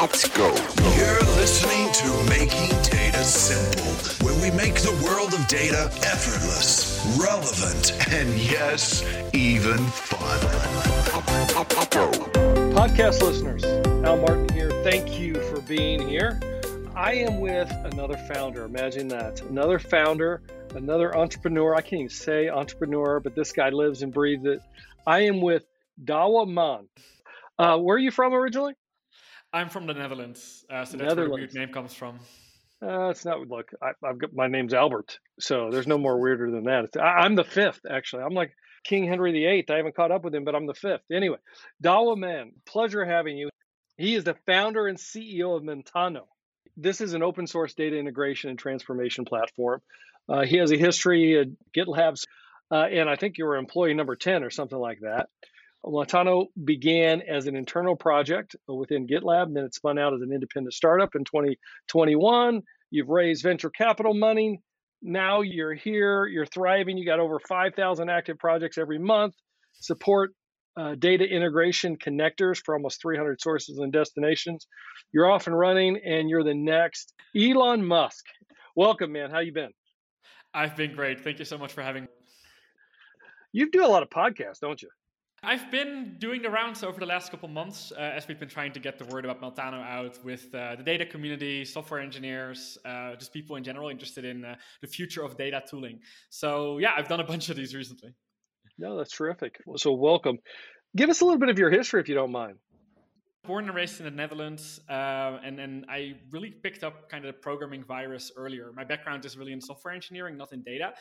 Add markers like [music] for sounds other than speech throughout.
Let's go. You're listening to Making Data Simple, where we make the world of data effortless, relevant, and yes, even fun. Podcast listeners, Al Martin here. Thank you for being here. I am with another founder. Imagine that. Another founder, another entrepreneur. I can't even say entrepreneur, but this guy lives and breathes it. I am with Douwe Maan. Uh, where are you from originally? I'm from the Netherlands, uh, so that's where the weird name comes from. Uh, it's not. Look, I, have got my name's Albert, so there's no more weirder than that. I, am the fifth, actually. I'm like King Henry VIII. I haven't caught up with him, but I'm the fifth. Anyway, Douwe Maan, pleasure having you. He is the founder and CEO of Meltano. This is an open source data integration and transformation platform. Uh, he has a history at GitLab, uh, and I think you were employee number 10 or something like that. Meltano began as an internal project within GitLab, and then it spun out as an independent startup in 2021. You've raised venture capital money. Now you're here, you're thriving. You got over 5,000 active projects every month, support uh, data integration connectors for almost 300 sources and destinations. You're off and running, and you're the next Elon Musk. Welcome, man. How you been? I've been great. Thank you so much for having me. You do a lot of podcasts, don't you? I've been doing the rounds over the last couple months uh, as we've been trying to get the word about Meltano out with uh, the data community, software engineers, uh, just people in general interested in uh, the future of data tooling. So, yeah, I've done a bunch of these recently. No, that's terrific. So, welcome. Give us a little bit of your history if you don't mind born and raised in the Netherlands, uh, and I really picked up kind of the programming virus earlier. My background is really in software engineering, not in data.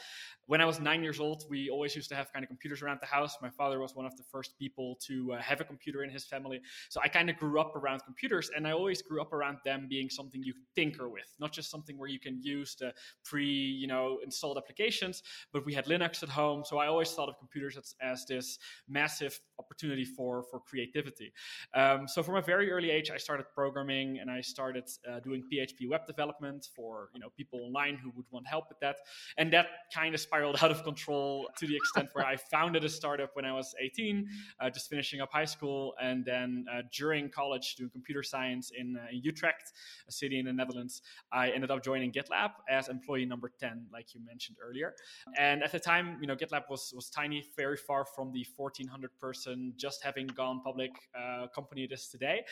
When I was nine years old, we always used to have kind of computers around the house. My father was one of the first people to uh, have a computer in his family, so I kind of grew up around computers, and I always grew up around them being something you tinker with, not just something where you can use the pre, you know, installed applications. But we had Linux at home, so I always thought of computers as, as this massive opportunity for for creativity. Um, so from a very early age, I started programming and I started uh, doing PHP web development for you know people online who would want help with that. And that kind of spiraled [laughs] out of control to the extent where I founded a startup when I was 18, uh, just finishing up high school, and then uh, during college doing computer science in, uh, in Utrecht, a city in the Netherlands. I ended up joining GitLab as employee number 10, like you mentioned earlier. And at the time, you know, GitLab was was tiny, very far from the 1400 person, just having gone public uh, company it is today.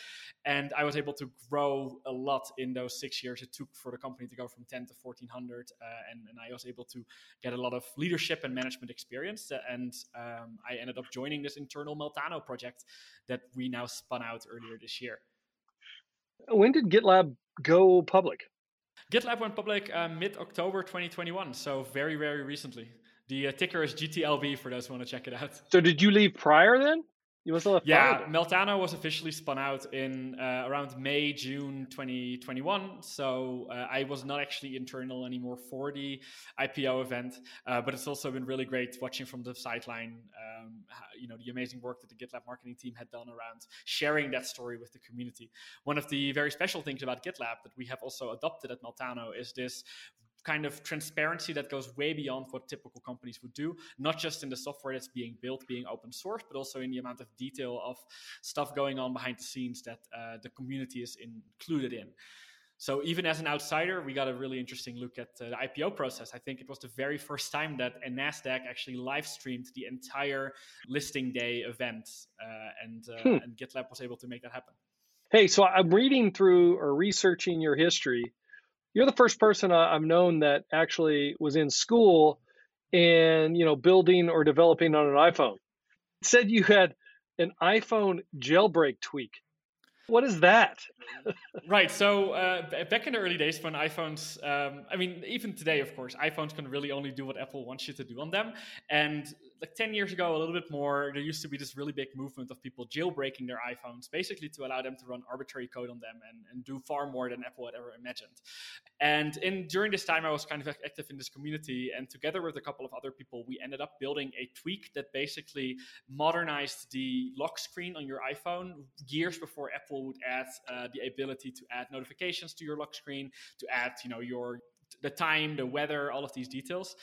And I was able to grow a lot in those six years it took for the company to go from 10 to 1400. Uh, and, and, I was able to get a lot of leadership and management experience. And um, I ended up joining this internal Meltano project that we now spun out earlier this year. When did GitLab go public? GitLab went public uh, mid October 2021, so very, very recently. The uh, ticker is GTLB for those who want to check it out. So, did you leave prior then? You must have yeah, Meltano was officially spun out in uh, around May, June 2021. So uh, I was not actually internal anymore for the IPO event, uh, but it's also been really great watching from the sideline, um, you know, the amazing work that the GitLab marketing team had done around sharing that story with the community. One of the very special things about GitLab that we have also adopted at Meltano is this kind of transparency that goes way beyond what typical companies would do, not just in the software that's being built, being open source, but also in the amount of detail of stuff going on behind the scenes that uh, the community is included in. So even as an outsider, we got a really interesting look at uh, the IPO process. I think it was the very first time that a Nasdaq actually live streamed the entire listing day event, uh, and uh, hmm. and GitLab was able to make that happen. Hey, so I'm reading through or researching your history, you're the first person I've known that actually was in school and you know building or developing on an iPhone. It said you had an iPhone jailbreak tweak. What is that? right. So uh, back in the early days when iPhones, um, I mean, even today, of course, iPhones can really only do what Apple wants you to do on them. And like 10 years ago, a little bit more, there used to be this really big movement of people jailbreaking their iPhones, basically to allow them to run arbitrary code on them and, and do far more than Apple had ever imagined. And in during this time, I was kind of active in this community, and together with a couple of other people, we ended up building a tweak that basically modernized the lock screen on your iPhone years before Apple would add uh, the ability to add notifications to your lock screen, to add, you know, your the time, the weather, all of these details.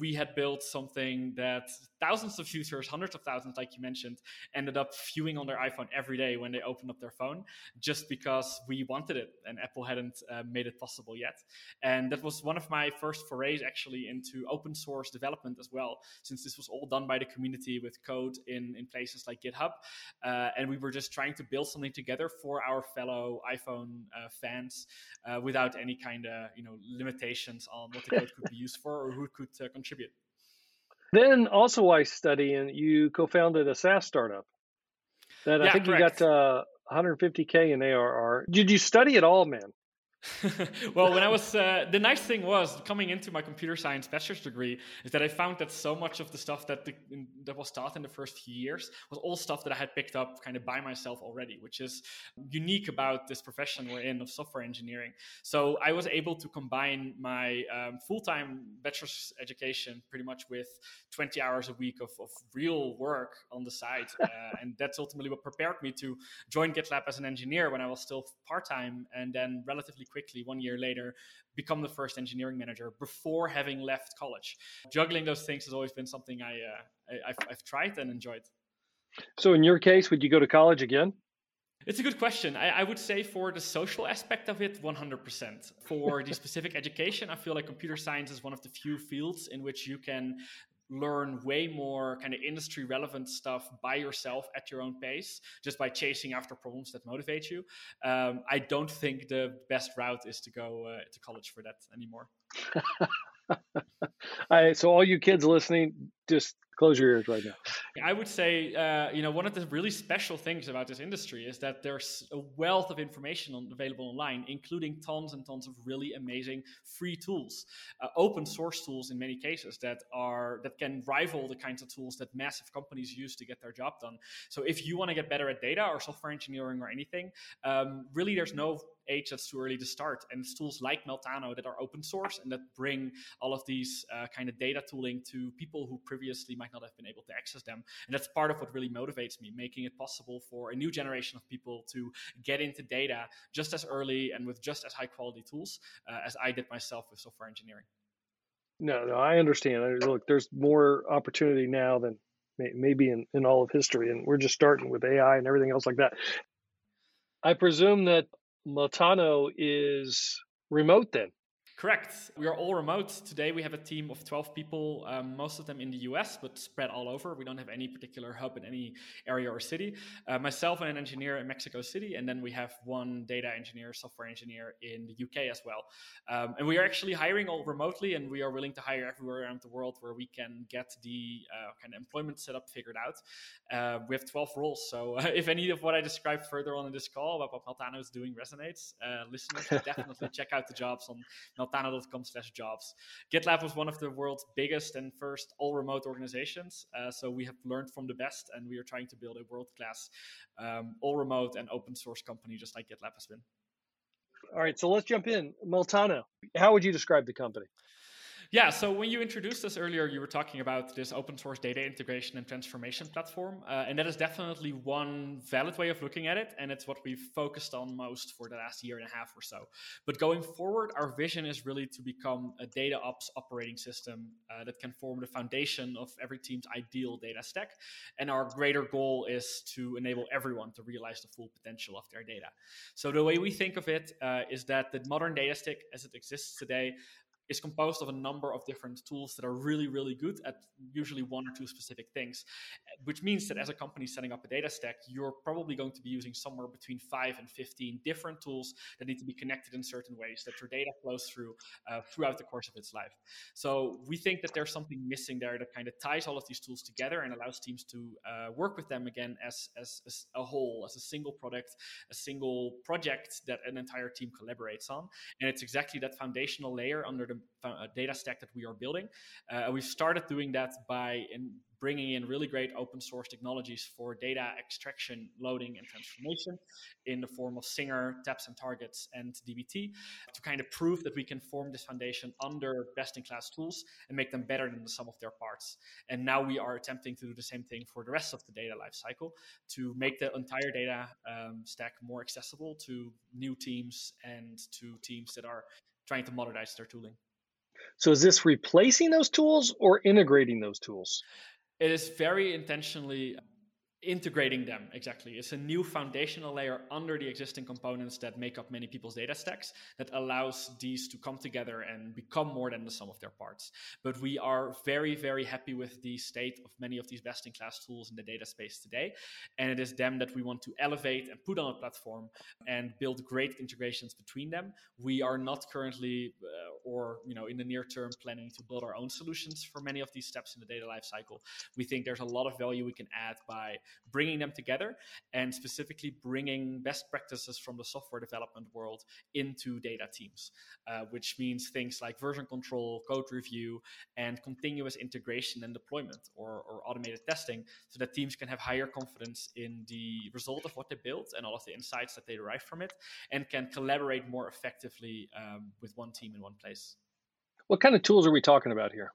We had built something that thousands of users, hundreds of thousands, like you mentioned, ended up viewing on their iPhone every day when they opened up their phone, just because we wanted it and Apple hadn't uh, made it possible yet. And that was one of my first forays actually into open source development as well, since this was all done by the community with code in, in places like GitHub. Uh, and we were just trying to build something together for our fellow iPhone uh, fans uh, without any kind of you know limitations on what the code could be used for or who could uh, contribute. Then also I study and you co-founded a SaaS startup that I think correct. you got uh, 150k in ARR. Did you study at all, man? [laughs] well, when I was, uh, the nice thing was coming into my computer science bachelor's degree is that I found that so much of the stuff that the, in, that was taught in the first few years was all stuff that I had picked up kind of by myself already, which is unique about this profession we're in of software engineering. So I was able to combine my um, full-time bachelor's education pretty much with 20 hours a week of, of real work on the side, uh, [laughs] and that's ultimately what prepared me to join GitLab as an engineer when I was still part-time, and then relatively quickly, one year later, become the first engineering manager before having left college. Juggling those things has always been something I, uh, I have I've tried and enjoyed. So in your case, would you go to college again? It's a good question. I, I, would say for the social aspect of it, 100%. For the specific education, I feel like computer science is one of the few fields in which you can learn way more kind of industry relevant stuff by yourself at your own pace just by chasing after problems that motivate you. Um, i don't think the best route is to go uh, to college for that anymore. [laughs] I, so all you kids listening just close your ears right now. I would say uh, you know one of the really special things about this industry is that there's a wealth of information on, available online including tons and tons of really amazing free tools uh, open source tools in many cases that are that can rival the kinds of tools that massive companies use to get their job done. So if you want to get better at data or software engineering or anything um, really there's no age that's too early to start. And it's tools like meltano that are open source and that bring all of these uh, kind of data tooling to people who previously might not have been able to access them. And that's part of what really motivates me, making it possible for a new generation of people to get into data just as early and with just as high quality tools uh, as I did myself with software engineering. No, no, I understand. Look, there's more opportunity now than maybe in, in all of history, and we're just starting with AI and everything else like that. I presume that Meltano is remote then. Correct. We are all remote. Today we have a team of 12 people, um, most of them in the US, but spread all over. We don't have any particular hub in any area or city. Uh, myself and an engineer in Mexico City, and then we have one data engineer, software engineer in the UK as well. Um, and we are actually hiring all remotely, and we are willing to hire everywhere around the world where we can get the uh, kind of employment setup figured out. Uh, we have 12 roles, so [laughs] if any of what I described further on in this call about what Meltano is doing resonates, uh, listeners definitely [laughs] check out the jobs on meltano.com slash jobs. GitLab was one of the world's biggest and first all remote organizations. Uh, so we have learned from the best and we are trying to build a world class um, all remote and open source company just like GitLab has been. All right, so let's jump in. Meltano, how would you describe the company? Yeah, so when you introduced us earlier, you were talking about this open source data integration and transformation platform. Uh, and that is definitely one valid way of looking at it. And it's what we've focused on most for the last year and a half or so. But going forward, our vision is really to become a data ops operating system uh, that can form the foundation of every team's ideal data stack. And our greater goal is to enable everyone to realize the full potential of their data. So the way we think of it uh, is that the modern data stack as it exists today is composed of a number of different tools that are really, really good at usually one or two specific things, which means that as a company setting up a data stack, you're probably going to be using somewhere between five and 15 different tools that need to be connected in certain ways that your data flows through uh, throughout the course of its life. So we think that there's something missing there that kind of ties all of these tools together and allows teams to uh, work with them again as, as, as a whole, as a single product, a single project that an entire team collaborates on. And it's exactly that foundational layer under the data stack that we are building. Uh, we've started doing that by in bringing in really great open source technologies for data extraction, loading, and transformation in the form of Singer, Taps and Targets, and DBT to kind of prove that we can form this foundation under best in class tools and make them better than the sum of their parts. And now we are attempting to do the same thing for the rest of the data lifecycle to make the entire data um, stack more accessible to new teams and to teams that are trying to modernize their tooling. So is this replacing those tools or integrating those tools? It is very intentionally integrating them exactly. It's a new foundational layer under the existing components that make up many people's data stacks that allows these to come together and become more than the sum of their parts. But we are very very happy with the state of many of these best in class tools in the data space today. And it is them that we want to elevate and put on a platform and build great integrations between them. We are not currently uh, or you know in the near term planning to build our own solutions for many of these steps in the data lifecycle. We think there's a lot of value we can add by bringing them together and specifically bringing best practices from the software development world into data teams, uh, which means things like version control, code review, and continuous integration and deployment or, or automated testing so that teams can have higher confidence in the result of what they built and all of the insights that they derive from it and can collaborate more effectively um, with one team in one place. What kind of tools are we talking about here?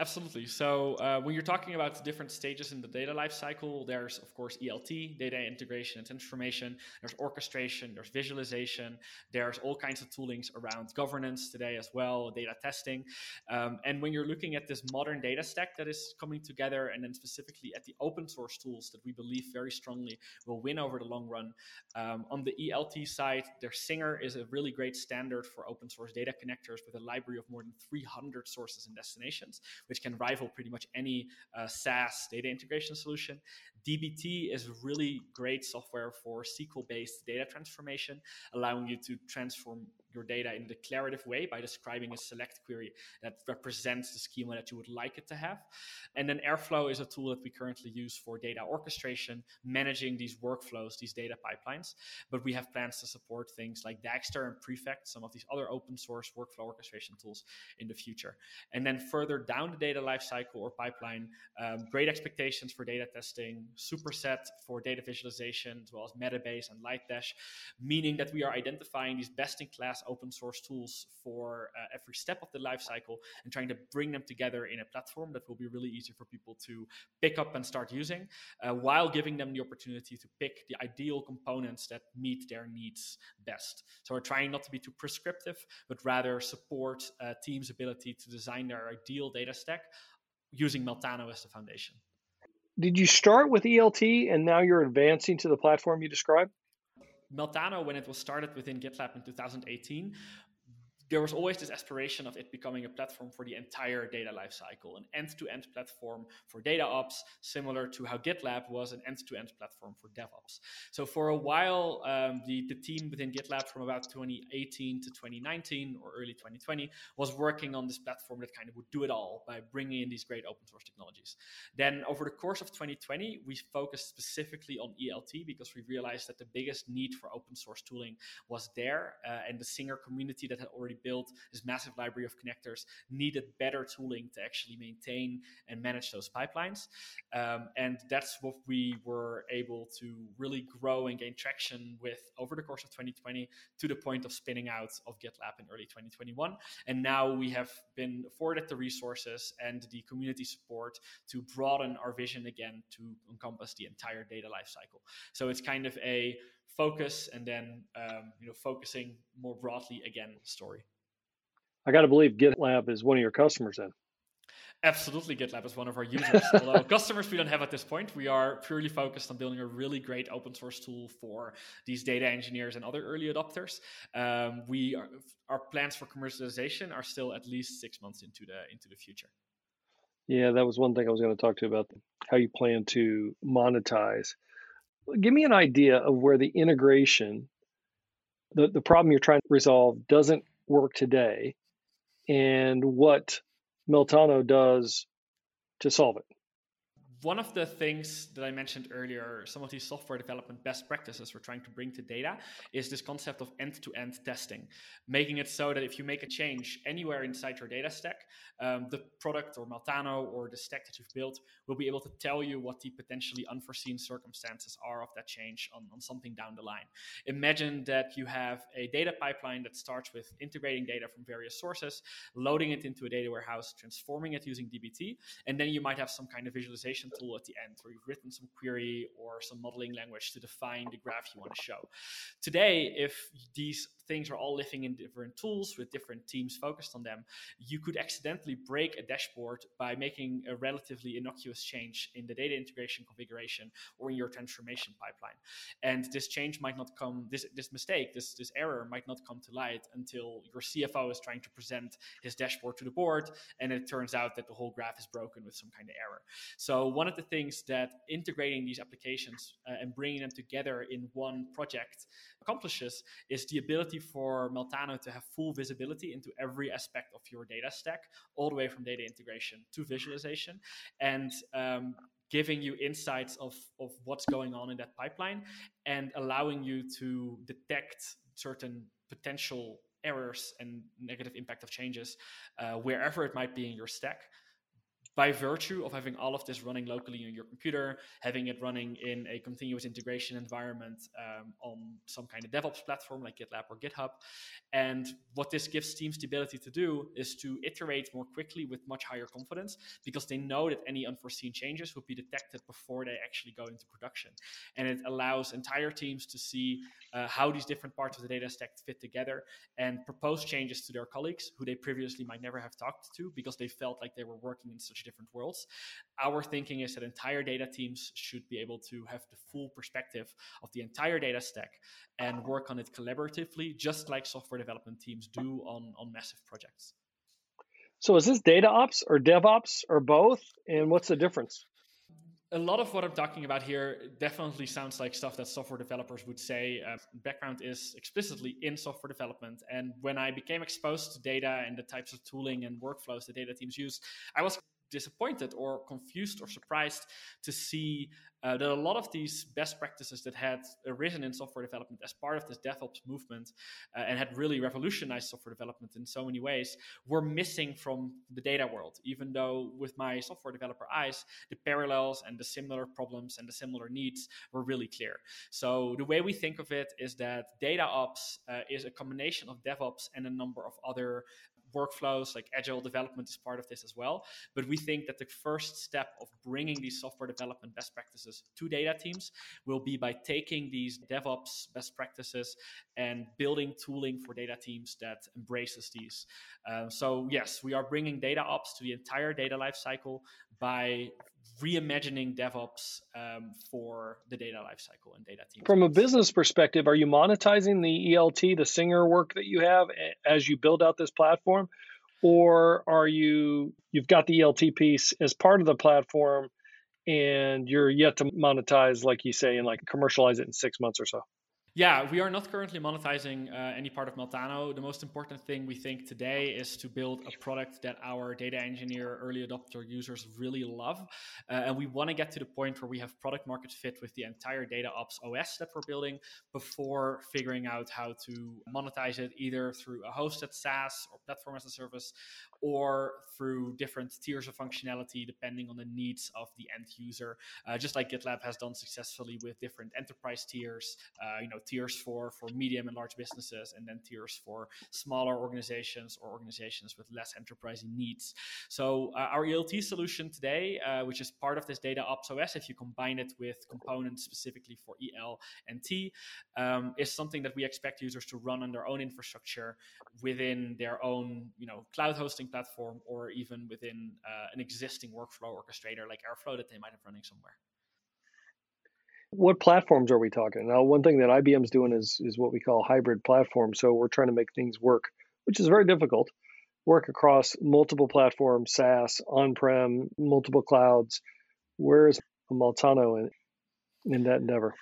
Absolutely. So uh, when you're talking about different stages in the data lifecycle, there's of course ELT, data integration and transformation. There's orchestration. There's visualization. There's all kinds of toolings around governance today as well, data testing. Um, and when you're looking at this modern data stack that is coming together, and then specifically at the open source tools that we believe very strongly will win over the long run, um, on the ELT side, their Singer is a really great standard for open source data connectors with a library of more than 300 sources and destinations which can rival pretty much any uh, SaaS data integration solution. DBT is really great software for SQL based data transformation, allowing you to transform your data in a declarative way by describing a select query that represents the schema that you would like it to have. And then Airflow is a tool that we currently use for data orchestration, managing these workflows, these data pipelines. But we have plans to support things like Dagster and Prefect, some of these other open source workflow orchestration tools in the future. And then further down the data lifecycle or pipeline, um, great expectations for data testing, superset for data visualization, as well as Metabase and Lightdash, meaning that we are identifying these best in class open source tools for uh, every step of the lifecycle and trying to bring them together in a platform that will be really easy for people to pick up and start using uh, while giving them the opportunity to pick the ideal components that meet their needs best. So we're trying not to be too prescriptive, but rather support uh, teams' ability to design their ideal data stack using Meltano as the foundation. Did you start with ELT and now you're advancing to the platform you described? Meltano, when it was started within GitLab in 2018, there was always this aspiration of it becoming a platform for the entire data lifecycle, an end-to-end platform for data ops, similar to how GitLab was an end-to-end platform for DevOps. So for a while, um, the, the team within GitLab from about 2018 to 2019 or early 2020 was working on this platform that kind of would do it all by bringing in these great open source technologies. Then over the course of 2020, we focused specifically on ELT because we realized that the biggest need for open source tooling was there, uh, and the Singer community that had already built this massive library of connectors needed better tooling to actually maintain and manage those pipelines. Um, and that's what we were able to really grow and gain traction with over the course of 2020 to the point of spinning out of GitLab in early 2021. And now we have been afforded the resources and the community support to broaden our vision again to encompass the entire data lifecycle. So it's kind of a focus and then um, you know focusing more broadly again story. I got to believe gitlab is one of your customers then. Absolutely gitlab is one of our users. [laughs] Although customers we don't have at this point we are purely focused on building a really great open source tool for these data engineers and other early adopters. Um, we are, our plans for commercialization are still at least six months into the into the future. Yeah that was one thing i was going to talk to you about how you plan to monetize give me an idea of where the integration, the, the problem you're trying to resolve doesn't work today and what Meltano does to solve it one of the things that I mentioned earlier, some of these software development best practices we're trying to bring to data, is this concept of end to end testing, making it so that if you make a change anywhere inside your data stack, um, the product or Meltano or the stack that you've built will be able to tell you what the potentially unforeseen circumstances are of that change on, on something down the line. Imagine that you have a data pipeline that starts with integrating data from various sources, loading it into a data warehouse, transforming it using DBT, and then you might have some kind of visualization tool at the end where you've written some query or some modeling language to define the graph you want to show. Today, if these things are all living in different tools with different teams focused on them, you could accidentally break a dashboard by making a relatively innocuous change in the data integration configuration or in your transformation pipeline. And this change might not come, this, this mistake, this, this error might not come to light until your CFO is trying to present his dashboard to the board and it turns out that the whole graph is broken with some kind of error. So, one of the things that integrating these applications uh, and bringing them together in one project accomplishes is the ability for Meltano to have full visibility into every aspect of your data stack, all the way from data integration to visualization, and um, giving you insights of, of what's going on in that pipeline and allowing you to detect certain potential errors and negative impact of changes uh, wherever it might be in your stack by virtue of having all of this running locally on your computer, having it running in a continuous integration environment um, on some kind of DevOps platform like GitLab or GitHub. And what this gives teams the ability to do is to iterate more quickly with much higher confidence because they know that any unforeseen changes will be detected before they actually go into production. And it allows entire teams to see uh, how these different parts of the data stack fit together and propose changes to their colleagues who they previously might never have talked to because they felt like they were working in such different worlds. Our thinking is that entire data teams should be able to have the full perspective of the entire data stack and work on it collaboratively, just like software development teams do on, on massive projects. So is this data ops or DevOps or both? And what's the difference? a lot of what I'm talking about here definitely sounds like stuff that software developers would say. Uh, background is explicitly in software development. And when I became exposed to data and the types of tooling and workflows that data teams use, I was disappointed or confused or surprised to see uh, that a lot of these best practices that had arisen in software development as part of this DevOps movement uh, and had really revolutionized software development in so many ways were missing from the data world. Even though, with my software developer eyes, the parallels and the similar problems and the similar needs were really clear. So, the way we think of it is that data ops uh, is a combination of DevOps and a number of other workflows like agile development is part of this as well. But we think that the first step of bringing these software development best practices to data teams will be by taking these devops best practices and building tooling for data teams that embraces these. Uh, so yes we are bringing data ops to the entire data lifecycle by reimagining DevOps um, for the data lifecycle and data teams. From a business perspective, are you monetizing the ELT, the Singer work that you have as you build out this platform, or are you you've got the ELT piece as part of the platform, and you're yet to monetize, like you say, and like commercialize it in six months or so? Yeah, we are not currently monetizing uh, any part of Meltano. The most important thing we think today is to build a product that our data engineer, early adopter users really love. Uh, and we want to get to the point where we have product market fit with the entire data ops OS that we're building before figuring out how to monetize it either through a hosted SaaS or platform as a service or through different tiers of functionality depending on the needs of the end user. Uh, just like GitLab has done successfully with different enterprise tiers, uh, you know, tiers for for medium and large businesses, and then tiers for smaller organizations or organizations with less enterprising needs. So uh, our ELT solution today, uh, which is part of this data ops OS, if you combine it with components specifically for EL and T, um, is something that we expect users to run on their own infrastructure within their own, you know, cloud hosting platform or even within uh, an existing workflow orchestrator like Airflow that they might have running somewhere. What platforms are we talking? Now, one thing that IBM's doing is is what we call hybrid platform. So we're trying to make things work, which is very difficult. Work across multiple platforms, SaaS, on-prem, multiple clouds. Where is Meltano in, in that endeavor?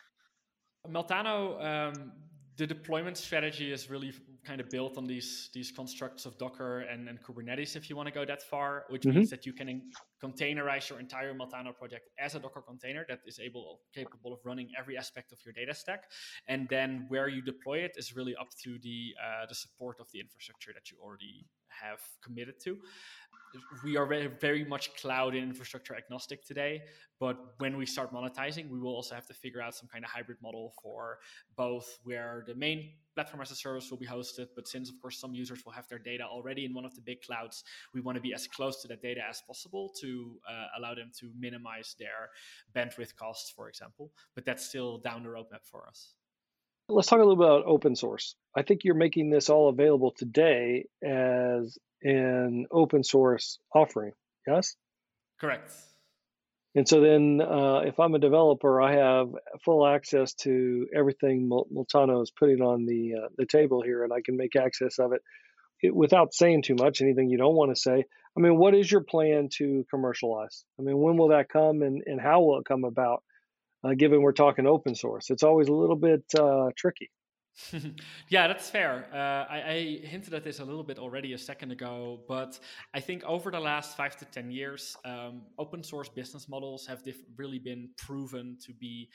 Meltano, um, the deployment strategy is really kind of built on these these constructs of Docker and, and Kubernetes if you want to go that far, which mm-hmm. means that you can containerize your entire Meltano project as a Docker container that is able capable of running every aspect of your data stack. And then where you deploy it is really up to the uh, the support of the infrastructure that you already have committed to we are very much cloud and infrastructure agnostic today. But when we start monetizing, we will also have to figure out some kind of hybrid model for both where the main platform as a service will be hosted. But since, of course, some users will have their data already in one of the big clouds, we want to be as close to that data as possible to uh, allow them to minimize their bandwidth costs, for example. But that's still down the roadmap for us. Let's talk a little bit about open source. I think you're making this all available today as an open source offering. Yes. Correct. And so then, uh, if I'm a developer, I have full access to everything Meltano is putting on the uh, the table here, and I can make access of it, it without saying too much. Anything you don't want to say. I mean, what is your plan to commercialize? I mean, when will that come, and and how will it come about? Uh, given we're talking open source, it's always a little bit uh, tricky. [laughs] yeah, that's fair. Uh, I, I, hinted at this a little bit already a second ago, but I think over the last five to 10 years, um, open source business models have diff- really been proven to be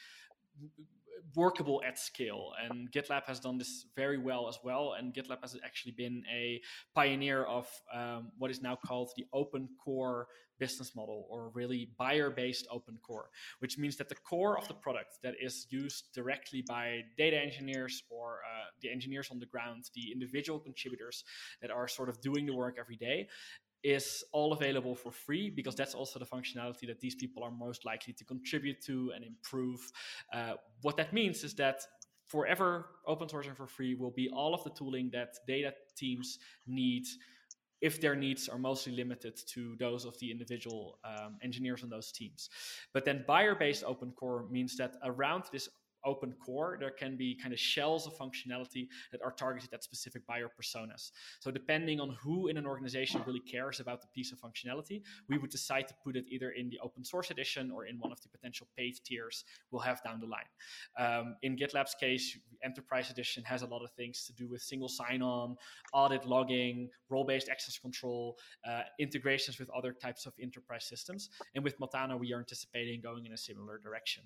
workable at scale. And GitLab has done this very well as well. And GitLab has actually been a pioneer of um, what is now called the open core business model or really buyer based open core, which means that the core of the product that is used directly by data engineers or uh, the engineers on the ground, the individual contributors that are sort of doing the work every day, is all available for free because that's also the functionality that these people are most likely to contribute to and improve. Uh, what that means is that forever open source and for free will be all of the tooling that data teams need if their needs are mostly limited to those of the individual um, engineers on those teams. But then buyer based open core means that around this open core, there can be kind of shells of functionality that are targeted at specific buyer personas. So depending on who in an organization really cares about the piece of functionality, we would decide to put it either in the open source edition or in one of the potential paid tiers we'll have down the line. Um, in GitLab's case, Enterprise Edition has a lot of things to do with single sign-on, audit logging, role-based access control, uh, integrations with other types of enterprise systems. And with Meltano, we are anticipating going in a similar direction.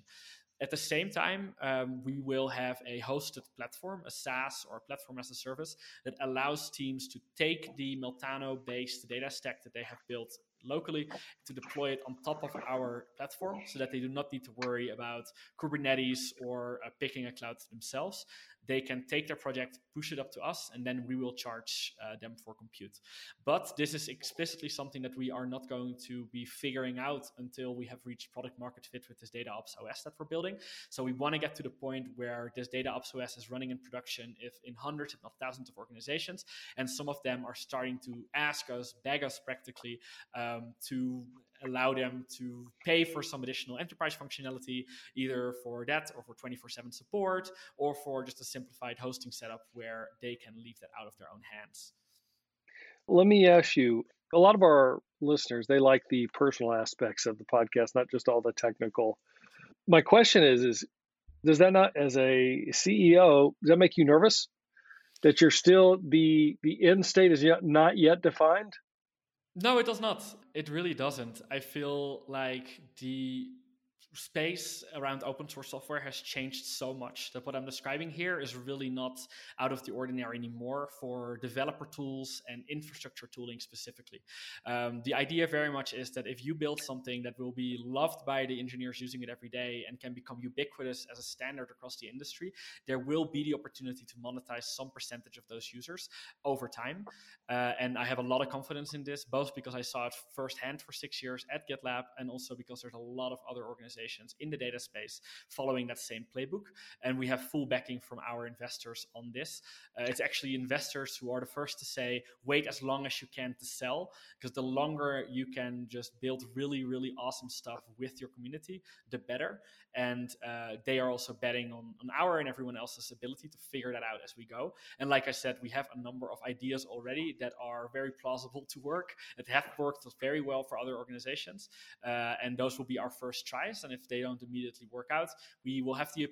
At the same time, um, we will have a hosted platform, a SaaS or platform as a service that allows teams to take the Meltano based data stack that they have built locally to deploy it on top of our platform so that they do not need to worry about Kubernetes or uh, picking a cloud themselves they can take their project, push it up to us, and then we will charge uh, them for compute. But this is explicitly something that we are not going to be figuring out until we have reached product market fit with this data ops OS that we're building. So we want to get to the point where this data ops OS is running in production if in hundreds, if not thousands of organizations, and some of them are starting to ask us, beg us practically um, to allow them to pay for some additional enterprise functionality, either for that or for 24 7 support, or for just a simplified hosting setup where they can leave that out of their own hands. Let me ask you a lot of our listeners, they like the personal aspects of the podcast, not just all the technical. My question is, is does that not, as a CEO, does that make you nervous that you're still the the end state is yet not yet defined? No, it does not. It really doesn't. I feel like the space around open source software has changed so much that what I'm describing here is really not out of the ordinary anymore for developer tools and infrastructure tooling specifically. Um, the idea very much is that if you build something that will be loved by the engineers using it every day and can become ubiquitous as a standard across the industry, there will be the opportunity to monetize some percentage of those users over time. Uh, and I have a lot of confidence in this, both because I saw it firsthand for six years at GitLab and also because there's a lot of other organizations organizations in the data space following that same playbook. And we have full backing from our investors on this. Uh, it's actually investors who are the first to say, wait as long as you can to sell, because the longer you can just build really, really awesome stuff with your community, the better. And uh, they are also betting on, on our and everyone else's ability to figure that out as we go. And like I said, we have a number of ideas already that are very plausible to work, that have worked very well for other organizations. Uh, and those will be our first tries and if they don't immediately work out, we will have the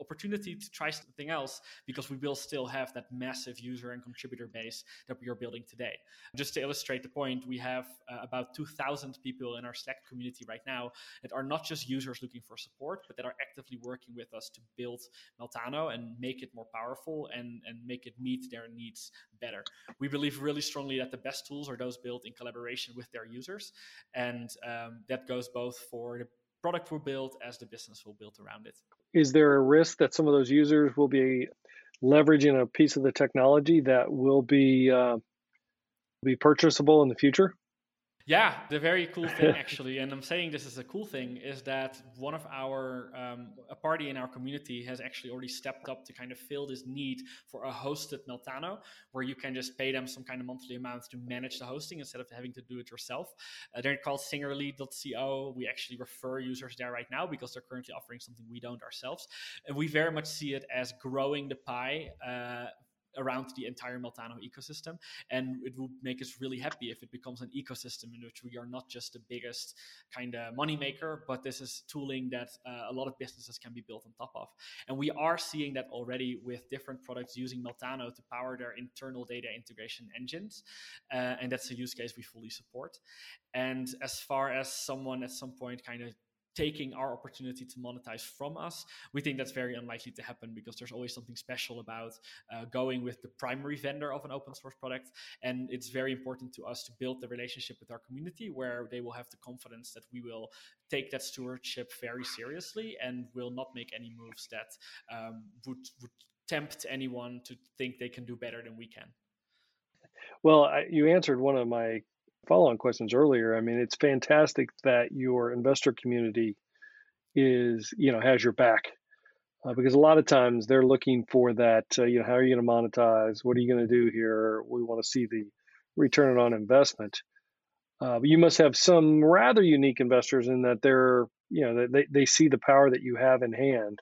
opportunity to try something else because we will still have that massive user and contributor base that we are building today. Just to illustrate the point, we have uh, about 2,000 people in our Slack community right now that are not just users looking for support, but that are actively working with us to build Meltano and make it more powerful and, and make it meet their needs better. We believe really strongly that the best tools are those built in collaboration with their users. And um, that goes both for the product will build as the business will build around it. Is there a risk that some of those users will be leveraging a piece of the technology that will be uh, be purchasable in the future? Yeah, the very cool thing [laughs] actually, and I'm saying this is a cool thing, is that one of our um, a party in our community has actually already stepped up to kind of fill this need for a hosted Meltano, where you can just pay them some kind of monthly amount to manage the hosting instead of having to do it yourself. Uh, they're called Singerly.co. We actually refer users there right now because they're currently offering something we don't ourselves, and we very much see it as growing the pie. Uh, around the entire Meltano ecosystem. And it would make us really happy if it becomes an ecosystem in which we are not just the biggest kind of money maker, but this is tooling that uh, a lot of businesses can be built on top of. And we are seeing that already with different products using Meltano to power their internal data integration engines. Uh, and that's a use case we fully support. And as far as someone at some point kind of taking our opportunity to monetize from us. We think that's very unlikely to happen because there's always something special about uh, going with the primary vendor of an open source product. And it's very important to us to build the relationship with our community where they will have the confidence that we will take that stewardship very seriously and will not make any moves that um, would, would tempt anyone to think they can do better than we can. Well, I, you answered one of my follow-on questions earlier. I mean, it's fantastic that your investor community is, you know, has your back. Uh, because a lot of times they're looking for that, uh, you know, how are you going to monetize? What are you going to do here? We want to see the return on investment. Uh, but you must have some rather unique investors in that they're, you know, they, they see the power that you have in hand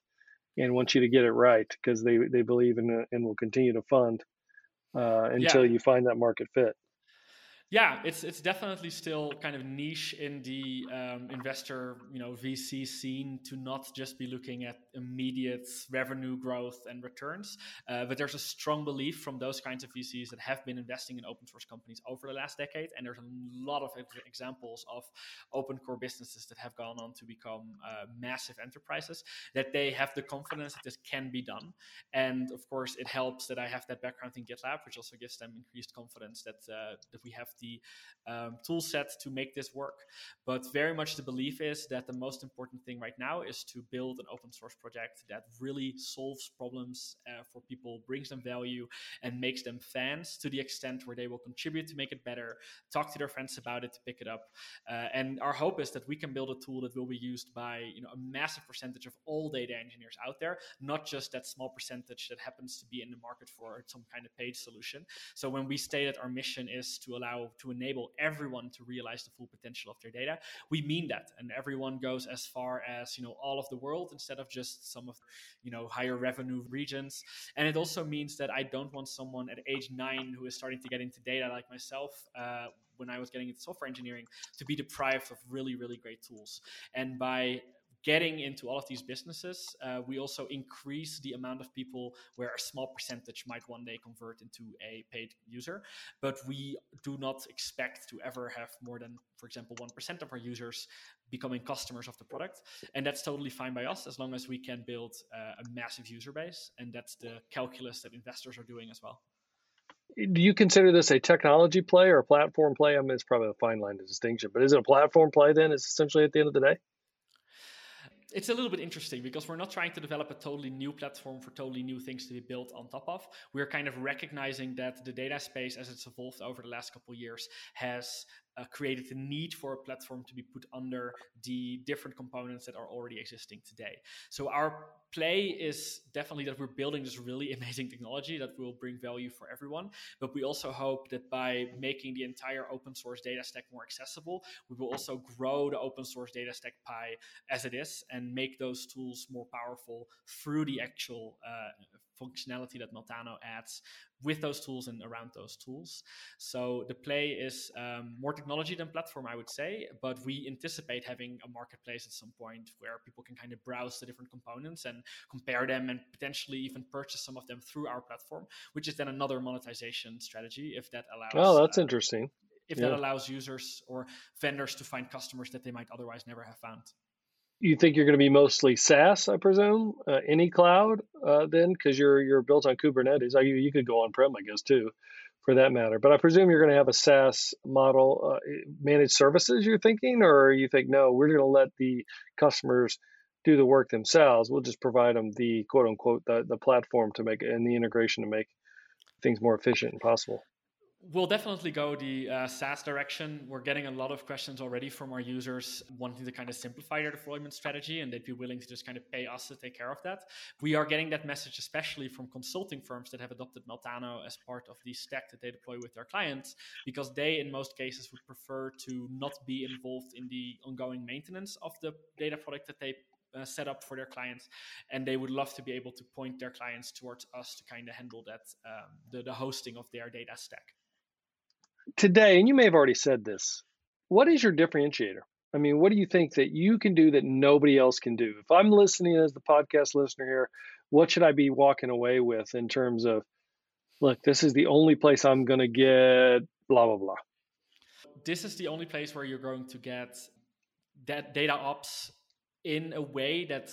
and want you to get it right because they, they believe in and will continue to fund uh, until yeah. you find that market fit. Yeah, it's it's definitely still kind of niche in the um, investor, you know, VC scene to not just be looking at immediate revenue growth and returns, uh, but there's a strong belief from those kinds of VCs that have been investing in open source companies over the last decade, and there's a lot of examples of open core businesses that have gone on to become uh, massive enterprises that they have the confidence that this can be done, and of course it helps that I have that background in GitLab, which also gives them increased confidence that uh, that we have the um, tool set to make this work. But very much the belief is that the most important thing right now is to build an open source project that really solves problems uh, for people, brings them value, and makes them fans to the extent where they will contribute to make it better, talk to their friends about it to pick it up. Uh, and our hope is that we can build a tool that will be used by you know a massive percentage of all data engineers out there, not just that small percentage that happens to be in the market for some kind of paid solution. So when we say that our mission is to allow to enable everyone to realize the full potential of their data. We mean that, and everyone goes as far as you know all of the world instead of just some of you know higher revenue regions. And it also means that I don't want someone at age nine who is starting to get into data like myself. Uh, when I was getting into software engineering, to be deprived of really, really great tools. And by getting into all of these businesses, uh, we also increase the amount of people where a small percentage might one day convert into a paid user. But we do not expect to ever have more than, for example, 1% of our users becoming customers of the product. And that's totally fine by us as long as we can build uh, a massive user base. And that's the calculus that investors are doing as well. Do you consider this a technology play or a platform play? I mean, it's probably a fine line of distinction, but is it a platform play then? It's essentially at the end of the day? It's a little bit interesting because we're not trying to develop a totally new platform for totally new things to be built on top of. We're kind of recognizing that the data space, as it's evolved over the last couple of years, has uh, created the need for a platform to be put under the different components that are already existing today. So our play is definitely that we're building this really [laughs] amazing technology that will bring value for everyone. But we also hope that by making the entire open source data stack more accessible, we will also grow the open source data stack pie as it is and make those tools more powerful through the actual uh, functionality that Meltano adds with those tools and around those tools. So the play is um, more technology than platform, I would say, but we anticipate having a marketplace at some point where people can kind of browse the different components and compare them and potentially even purchase some of them through our platform, which is then another monetization strategy if that allows. Oh, that's uh, interesting. If yeah. that allows users or vendors to find customers that they might otherwise never have found you think you're going to be mostly SaaS, I presume, uh, any cloud uh, then, because you're you're built on Kubernetes. You, you could go on prem, I guess, too, for that matter. But I presume you're going to have a SaaS model, uh, managed services. You're thinking, or you think no, we're going to let the customers do the work themselves. We'll just provide them the quote unquote the, the platform to make and the integration to make things more efficient and possible We'll definitely go the uh, SaaS direction. We're getting a lot of questions already from our users wanting to kind of simplify their deployment strategy and they'd be willing to just kind of pay us to take care of that. We are getting that message especially from consulting firms that have adopted Meltano as part of the stack that they deploy with their clients because they, in most cases, would prefer to not be involved in the ongoing maintenance of the data product that they uh, set up for their clients and they would love to be able to point their clients towards us to kind of handle that um, the, the hosting of their data stack today, and you may have already said this, what is your differentiator? I mean, what do you think that you can do that nobody else can do? If I'm listening as the podcast listener here, what should I be walking away with in terms of, look, this is the only place I'm going to get blah, blah, blah? This is the only place where you're going to get that data ops in a way that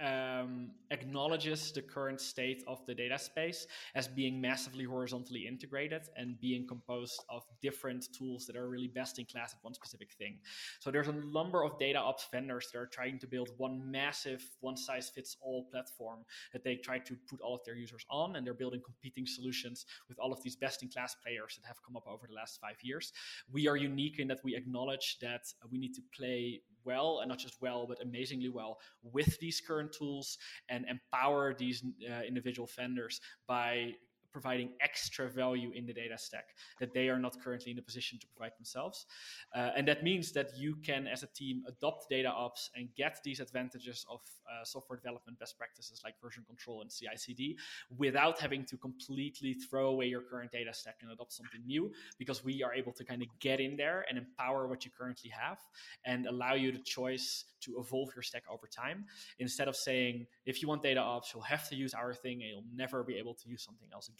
um, acknowledges the current state of the data space as being massively horizontally integrated and being composed of different tools that are really best in class at one specific thing. So there's a number of data ops vendors that are trying to build one massive one size fits all platform that they try to put all of their users on and they're building competing solutions with all of these best in class players that have come up over the last 5 years. We are unique in that we acknowledge that we need to play well and not just well but amazingly well with these current tools and empower these uh, individual vendors by providing extra value in the data stack that they are not currently in a position to provide themselves. Uh, and that means that you can, as a team, adopt data ops and get these advantages of uh, software development best practices like version control and CI CD without having to completely throw away your current data stack and adopt something new because we are able to kind of get in there and empower what you currently have and allow you the choice to evolve your stack over time instead of saying if you want data ops you'll have to use our thing and you'll never be able to use something else again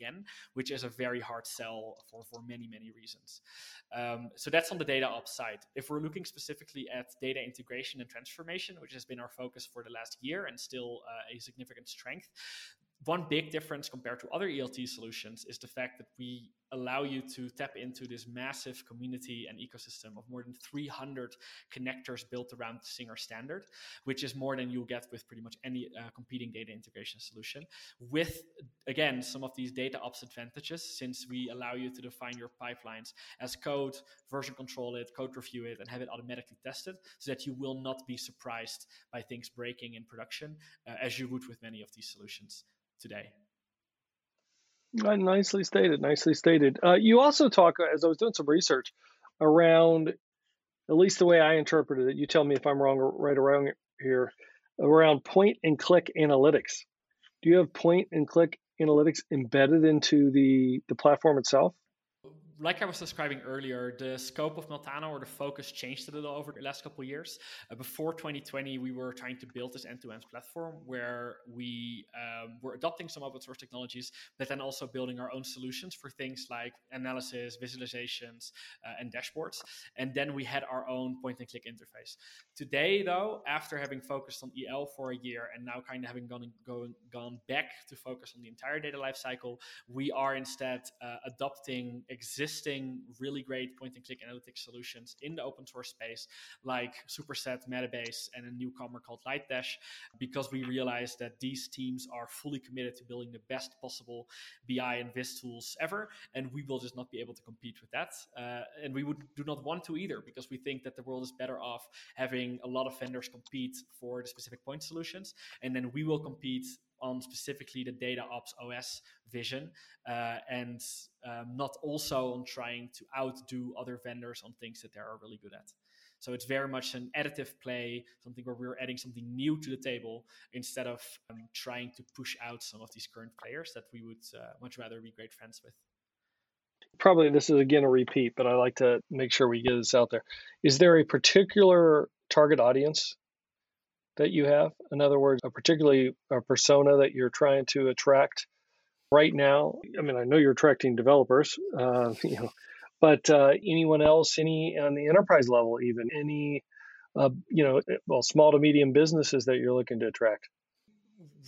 which is a very hard sell for, for many many reasons. Um, so that's on the data ops side. If we're looking specifically at data integration and transformation which has been our focus for the last year and still uh, a significant strength one big difference compared to other ELT solutions is the fact that we allow you to tap into this massive community and ecosystem of more than 300 connectors built around the Singer standard, which is more than you'll get with pretty much any uh, competing data integration solution. With, again, some of these data ops advantages, since we allow you to define your pipelines as code, version control it, code review it, and have it automatically tested so that you will not be surprised by things breaking in production uh, as you would with many of these solutions today. Uh, nicely stated. Nicely stated. Uh, you also talk, as I was doing some research around, at least the way I interpreted it. You tell me if I'm wrong or right around here, around point and click analytics. Do you have point and click analytics embedded into the the platform itself? Like I was describing earlier, the scope of Meltano or the focus changed a little over the last couple of years. Uh, before 2020, we were trying to build this end-to-end platform where we um, were adopting some open source technologies, but then also building our own solutions for things like analysis, visualizations, uh, and dashboards. And then we had our own point-and-click interface. Today, though, after having focused on EL for a year and now kind of having gone gone, gone back to focus on the entire data lifecycle, we are instead uh, adopting existing existing really great point and click analytics solutions in the open source space, like Superset, Metabase, and a newcomer called Lightdash, because we realized that these teams are fully committed to building the best possible BI and Viz tools ever, and we will just not be able to compete with that. Uh, and we would do not want to either, because we think that the world is better off having a lot of vendors compete for the specific point solutions, and then we will compete on specifically the data ops OS vision uh, and um, not also on trying to outdo other vendors on things that they are really good at. So it's very much an additive play, something where we're adding something new to the table instead of um, trying to push out some of these current players that we would uh, much rather be great friends with. Probably this is again a repeat, but I like to make sure we get this out there. Is there a particular target audience that you have? In other words, a particularly a persona that you're trying to attract right now? I mean, I know you're attracting developers, uh, [laughs] you know, but uh, anyone else, any on the enterprise level, even any, uh, you know, well, small to medium businesses that you're looking to attract?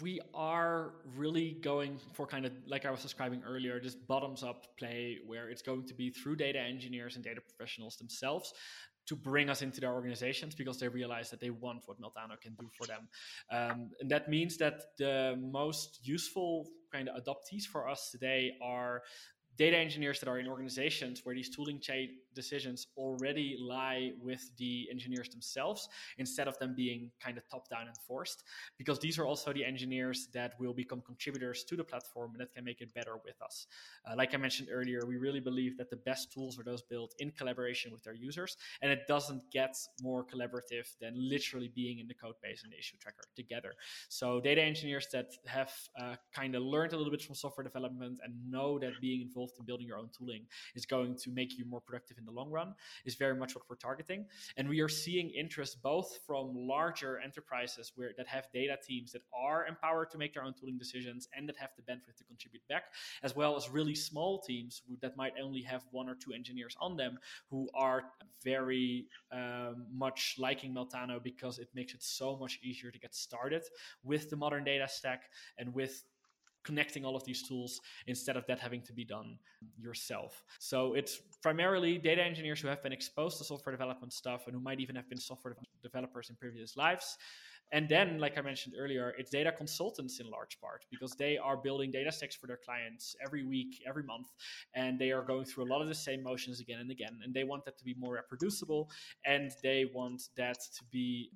we are really going for kind of like I was describing earlier, this bottoms up play where it's going to be through data engineers and data professionals themselves to bring us into their organizations because they realize that they want what Meltano can do for them. Um, and that means that the most useful kind of adoptees for us today are data engineers that are in organizations where these tooling chain decisions already lie with the engineers themselves instead of them being kind of top down enforced because these are also the engineers that will become contributors to the platform and that can make it better with us. Uh, like i mentioned earlier we really believe that the best tools are those built in collaboration with their users and it doesn't get more collaborative than literally being in the code base and the issue tracker together. So data engineers that have uh, kind of learned a little bit from software development and know that being involved in building your own tooling is going to make you more productive in the long run is very much what we're targeting. And we are seeing interest both from larger enterprises where that have data teams that are empowered to make their own tooling decisions and that have the bandwidth to contribute back, as well as really small teams that might only have one or two engineers on them who are very um, much liking Meltano because it makes it so much easier to get started with the modern data stack and with connecting all of these tools instead of that having to be done yourself. So it's primarily data engineers who have been exposed to software development stuff and who might even have been software developers in previous lives. And then, like I mentioned earlier, it's data consultants in large part because they are building data stacks for their clients every week, every month, and they are going through a lot of the same motions again and again. And they want that to be more reproducible and they want that to be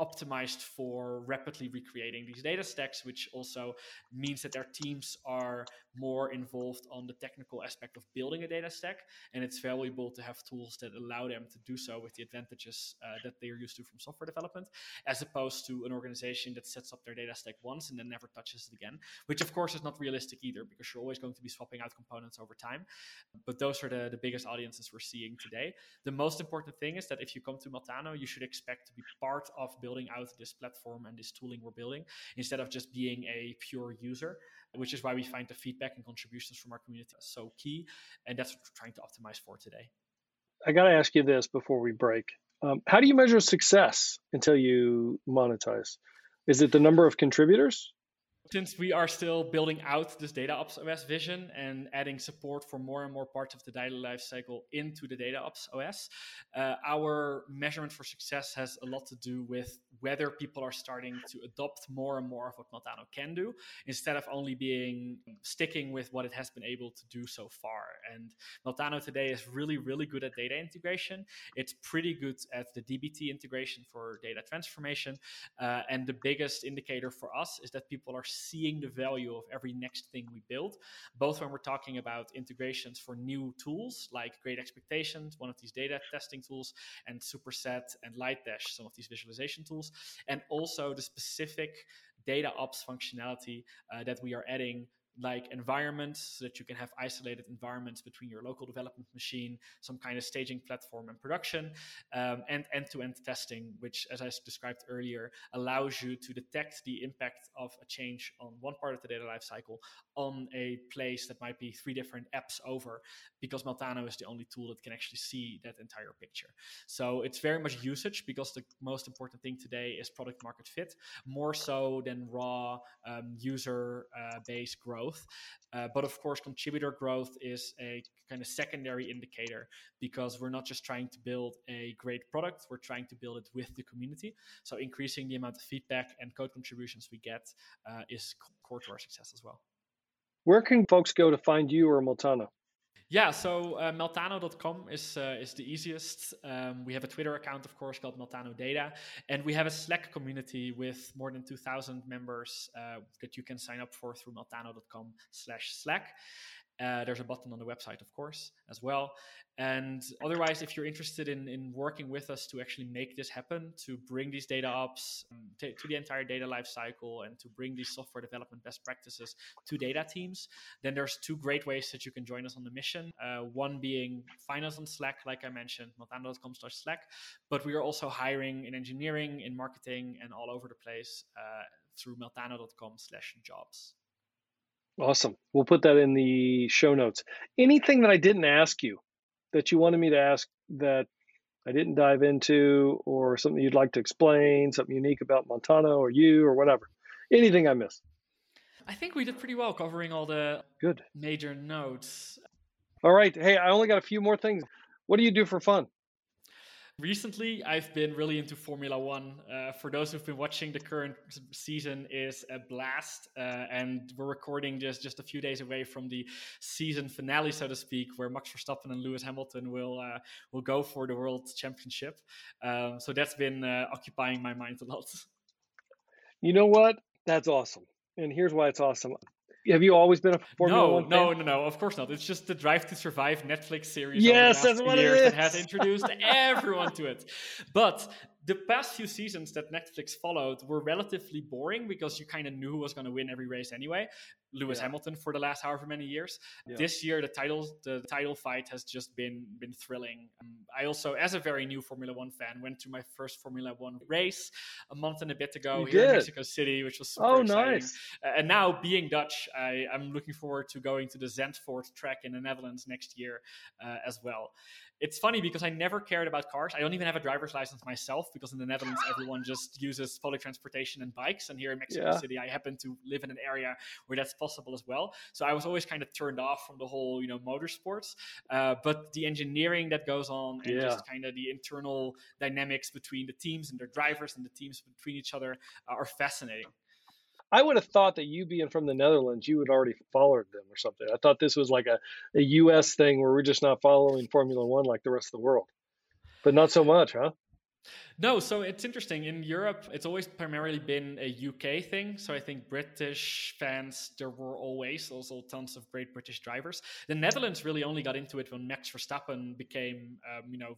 optimized for rapidly recreating these data stacks, which also means that their teams are more involved on the technical aspect of building a data stack. And it's valuable to have tools that allow them to do so with the advantages uh, that they're used to from software development, as opposed to an organization that sets up their data stack once and then never touches it again, which of course is not realistic either because you're always going to be swapping out components over time. But those are the, the biggest audiences we're seeing today. The most important thing is that if you come to Meltano, you should expect to be part of building out this platform and this tooling we're building instead of just being a pure user which is why we find the feedback and contributions from our community so key. And that's what we're trying to optimize for today. I got to ask you this before we break. Um, how do you measure success until you monetize? Is it the number of contributors? Since we are still building out this data ops os vision and adding support for more and more parts of the data lifecycle into the data ops os uh, our measurement for success has a lot to do with whether people are starting to adopt more and more of what meltano can do instead of only being sticking with what it has been able to do so far. And meltano today is really really good at data integration. It's pretty good at the dbt integration for data transformation. Uh, and the biggest indicator for us is that people are seeing the value of every next thing we build, both when we're talking about integrations for new tools like Great Expectations, one of these data testing tools, and Superset and Lightdash, some of these visualization tools, and also the specific data ops functionality uh, that we are adding like environments so that you can have isolated environments between your local development machine, some kind of staging platform and production, um, and end to end testing, which, as I described earlier, allows you to detect the impact of a change on one part of the data lifecycle on a place that might be three different apps over, because Meltano is the only tool that can actually see that entire picture. So it's very much usage because the most important thing today is product market fit, more so than raw um, user uh, base growth growth. Uh, but of course, contributor growth is a kind of secondary indicator because we're not just trying to build a great product, we're trying to build it with the community. So increasing the amount of feedback and code contributions we get uh, is core to our success as well. Where can folks go to find you or Meltano? Yeah, so uh, meltano.com is uh, is the easiest. Um, we have a Twitter account, of course, called Meltano Data, and we have a Slack community with more than 2,000 members uh, that you can sign up for through meltano.com/slash/slack. Uh, there's a button on the website, of course, as well. And otherwise, if you're interested in, in working with us to actually make this happen, to bring these data ops um, to, to the entire data lifecycle and to bring these software development best practices to data teams, then there's two great ways that you can join us on the mission. Uh, one being find us on Slack, like I mentioned, meltano.com slash Slack. But we are also hiring in engineering, in marketing, and all over the place uh, through meltano.com slash jobs. Awesome. We'll put that in the show notes. Anything that I didn't ask you that you wanted me to ask that I didn't dive into, or something you'd like to explain, something unique about Meltano or you or whatever? Anything I missed? I think we did pretty well covering all the good major notes. All right. Hey, I only got a few more things. What do you do for fun? Recently, I've been really into Formula One. Uh, for those who've been watching, the current season is a blast, uh, and we're recording just just a few days away from the season finale, so to speak, where Max Verstappen and Lewis Hamilton will uh, will go for the World Championship. Um, so that's been uh, occupying my mind a lot. You know what? That's awesome. And here's why it's awesome. Have you always been a Formula no, One fan? No, no, no, of course not. It's just the Drive to Survive Netflix series. Yes, over the last that's what it is. That has introduced [laughs] everyone to it. But the past few seasons that Netflix followed were relatively boring because you kind of knew who was going to win every race anyway. Lewis Yeah. Hamilton for the last however many years. Yeah. This year, the title the title fight has just been been thrilling. Um, I also, as a very new Formula One fan, went to my first Formula One race a month and a bit ago You here in? Mexico City, which was super Oh, exciting. nice. Uh, and now, being Dutch, I, I'm looking forward to going to the Zandvoort track in the Netherlands next year uh, as well. It's funny because I never cared about cars. I don't even have a driver's license myself because in the Netherlands, everyone just uses public transportation and bikes. And here in Mexico Yeah. City, I happen to live in an area where that's possible as well. So I was always kind of turned off from the whole, you know, motorsports. Uh, but the engineering that goes on and Yeah. just kind of the internal dynamics between the teams and their drivers and the teams between each other are fascinating. I would have thought that you being from the Netherlands, you would already followed them or something. I thought this was like a, a U.S. thing where we're just not following Formula One like the rest of the world. But not so much, huh? No, so it's interesting. In Europe, it's always primarily been a UK thing. So I think British fans, there were always also tons of great British drivers. The Netherlands really only got into it when Max Verstappen became, um, you know,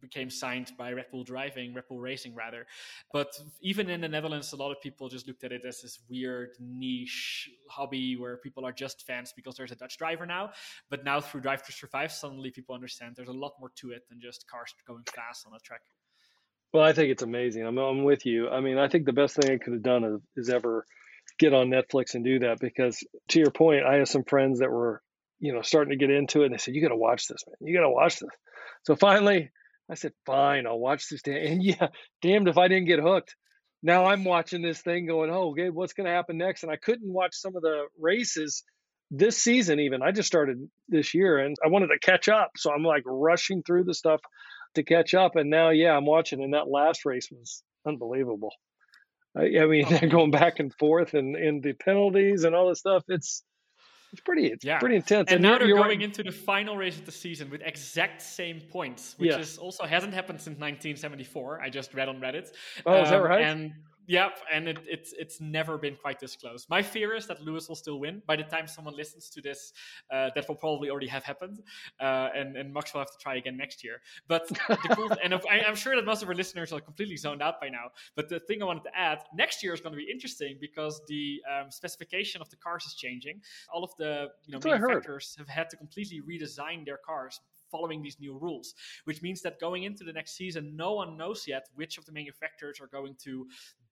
became signed by Red Bull Driving, Red Bull Racing rather. But even in the Netherlands, a lot of people just looked at it as this weird niche hobby where people are just fans because there's a Dutch driver now. But now through Drive to Survive, suddenly people understand there's a lot more to it than just cars going fast on a track. Well, I think it's amazing. I'm, I'm with you. I mean, I think the best thing I could have done is, is ever get on Netflix and do that because, to your point, I have some friends that were, you know, starting to get into it, and they said, "You got to watch this, man. You got to watch this." So finally, I said, "Fine, I'll watch this." Damn. And [laughs] yeah, damned if I didn't get hooked. Now I'm watching this thing, going, "Oh, okay, what's going to happen next?" And I couldn't watch some of the races this season. Even I just started this year, and I wanted to catch up, so I'm like rushing through the stuff to catch up. And now, yeah, I'm watching, and that last race was unbelievable. I, I mean, [laughs] they're going back and forth, and, and the penalties and all this stuff. It's it's pretty it's Yeah. pretty intense. And, now you're- they're going right. into the final race of the season with exact same points, which Yeah. is also hasn't happened since 1974. I just read on Reddit. Oh, is that Um, right? And yep, and it, it's it's never been quite this close. My fear is that Lewis will still win. By the time someone listens to this, uh, that will probably already have happened, uh, and and Max will have to try again next year. But the cool, [laughs] and I, I'm sure that most of our listeners are completely zoned out by now. But the thing I wanted to add, next year is going to be interesting because the um, specification of the cars is changing. All of the you know That's what I heard. manufacturers have had to completely redesign their cars following these new rules, which means that going into the next season, no one knows yet which of the manufacturers are going to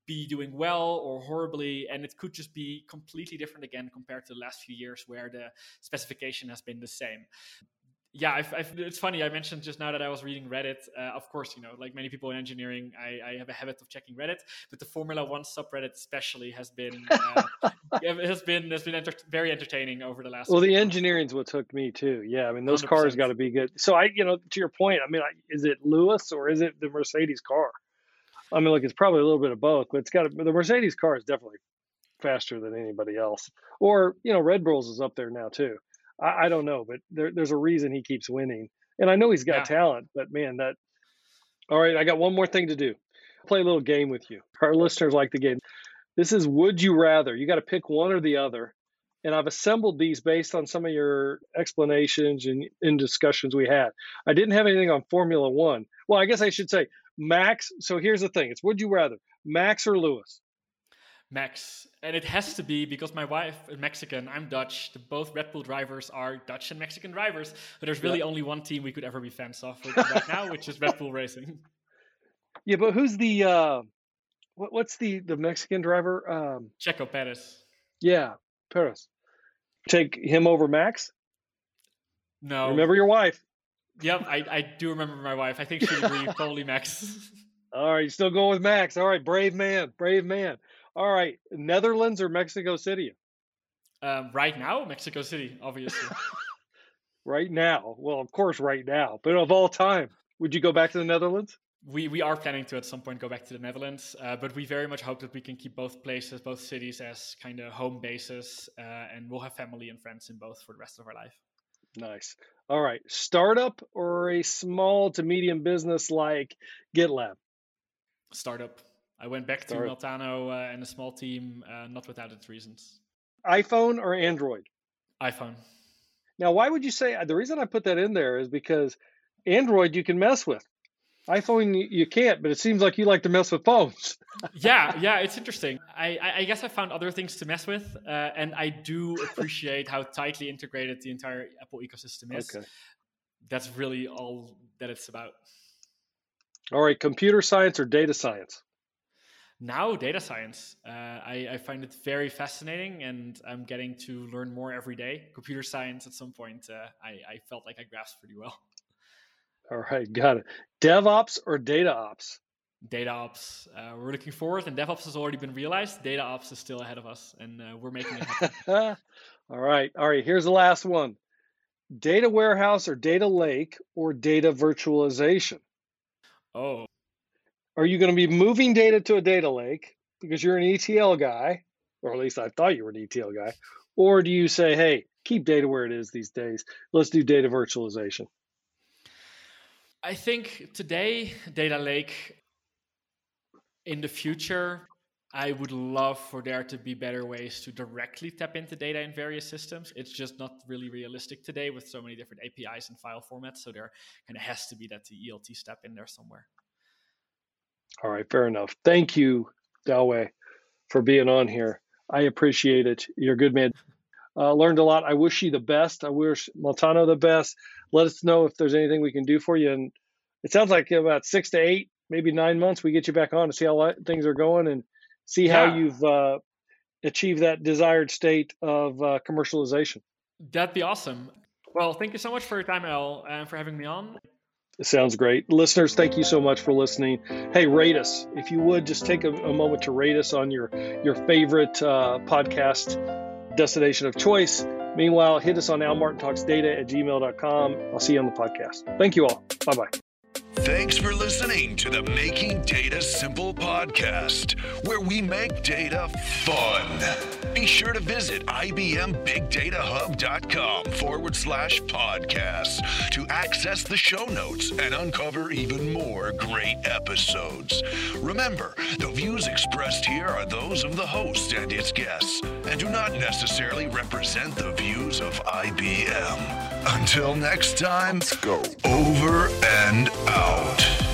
be doing well or horribly, and it could just be completely different again compared to the last few years where the specification has been the same. Yeah, I've, I've, it's funny. I mentioned just now that I was reading Reddit. Uh, of course, you know, like many people in engineering, I, I have a habit of checking Reddit, but the Formula One subreddit especially has been uh, [laughs] has been has been enter- very entertaining over the last. Well, the engineering's what took me too. Yeah, I mean those 100%. cars got to be good. So I, you know, to your point, I mean, I- is it Lewis or is it the Mercedes car? I mean, look, it's probably a little bit of both, but it's got to, the Mercedes car is definitely faster than anybody else. Or you know, Red Bulls is up there now too. I, I don't know, but there, there's a reason he keeps winning, and I know he's got Yeah. talent. But man, that. All right, I got one more thing to do. Play a little game with you. Our listeners like the game. This is Would You Rather. You got to pick one or the other and I've assembled these based on some of your explanations and in discussions we had. I didn't have anything on Formula One. Well, I guess I should say Max. So here's the thing: it's would you rather Max or Lewis? Max, and it has to be because my wife is Mexican, I'm Dutch. The, both Red Bull drivers are Dutch and Mexican drivers, but there's really only one team we could ever be fans of right [laughs] now, which is Red Bull Racing. Yeah, but who's the uh, what, what's the the Mexican driver? Um, Checo Perez. yeah, Perez. Take him over Max. No. Remember your wife. Yep, I, I do remember my wife. I think she'd agree, [laughs] probably Max. All right, you still going with Max. All right, brave man, brave man. All right, Netherlands or Mexico City? um, right now, Mexico City, obviously. [laughs] Right now. Well, of course, right now, but of all time. Would you go back to the Netherlands? We, we are planning to at some point go back to the Netherlands, uh, but we very much hope that we can keep both places, both cities, as kind of home bases, uh, and we'll have family and friends in both for the rest of our life. Nice. All right. Startup or a small to medium business like GitLab? Startup. I went back to Meltano uh, and a small team, uh, not without its reasons. iPhone or Android? iPhone. Now, why would you say the reason I put that in there is because Android you can mess with. iPhone you can't, but it seems like you like to mess with phones. [laughs] yeah, yeah, it's interesting. I, I guess I found other things to mess with, uh, and I do appreciate how tightly integrated the entire Apple ecosystem is. Okay. That's really all that it's about. All right, computer science or data science? Now, data science. Uh, I, I, find it very fascinating, and I'm getting to learn more every day. Computer science, at some point, uh, I, I felt like I grasped pretty well. All right, got it. DevOps or data ops? Data ops. Uh, we're looking forward, and DevOps has already been realized. Data ops is still ahead of us, and uh, we're making it happen. [laughs] all right, all right. Here's the last one: data warehouse or data lake or data virtualization. Oh, are you going to be moving data to a data lake because you're an ETL guy, or at least I thought you were an ETL guy? Or do you say, hey, keep data where it is these days? Let's do data virtualization. I think today, data lake, in the future, I would love for there to be better ways to directly tap into data in various systems. It's just not really realistic today with so many different APIs and file formats. So there kind of has to be that ELT step in there somewhere. All right, fair enough. Thank you, Douwe, for being on here. I appreciate it. You're a good man. Uh, learned a lot. I wish you the best. I wish Meltano the best. Let us know if there's anything we can do for you. And it sounds like about six to eight, maybe nine months, we get you back on to see how things are going and see yeah. how you've uh, achieved that desired state of uh, commercialization. That'd be awesome. Well, thank you so much for your time, Al, and for having me on. It sounds great. Listeners, thank you so much for listening. Hey, rate us. If you would, just take a, a moment to rate us on your, your favorite uh, podcast destination of choice. Meanwhile, hit us on almartintalksdata at gmail.com. I'll see you on the podcast. Thank you all. Bye bye. Thanks for listening to the Making Data Simple podcast, where we make data fun. Be sure to visit IBMBigDataHub.com forward slash podcasts to access the show notes and uncover even more great episodes. Remember, the views expressed here are those of the host and its guests and do not necessarily represent the views of IBM. Until next time, Let's go. Over and out.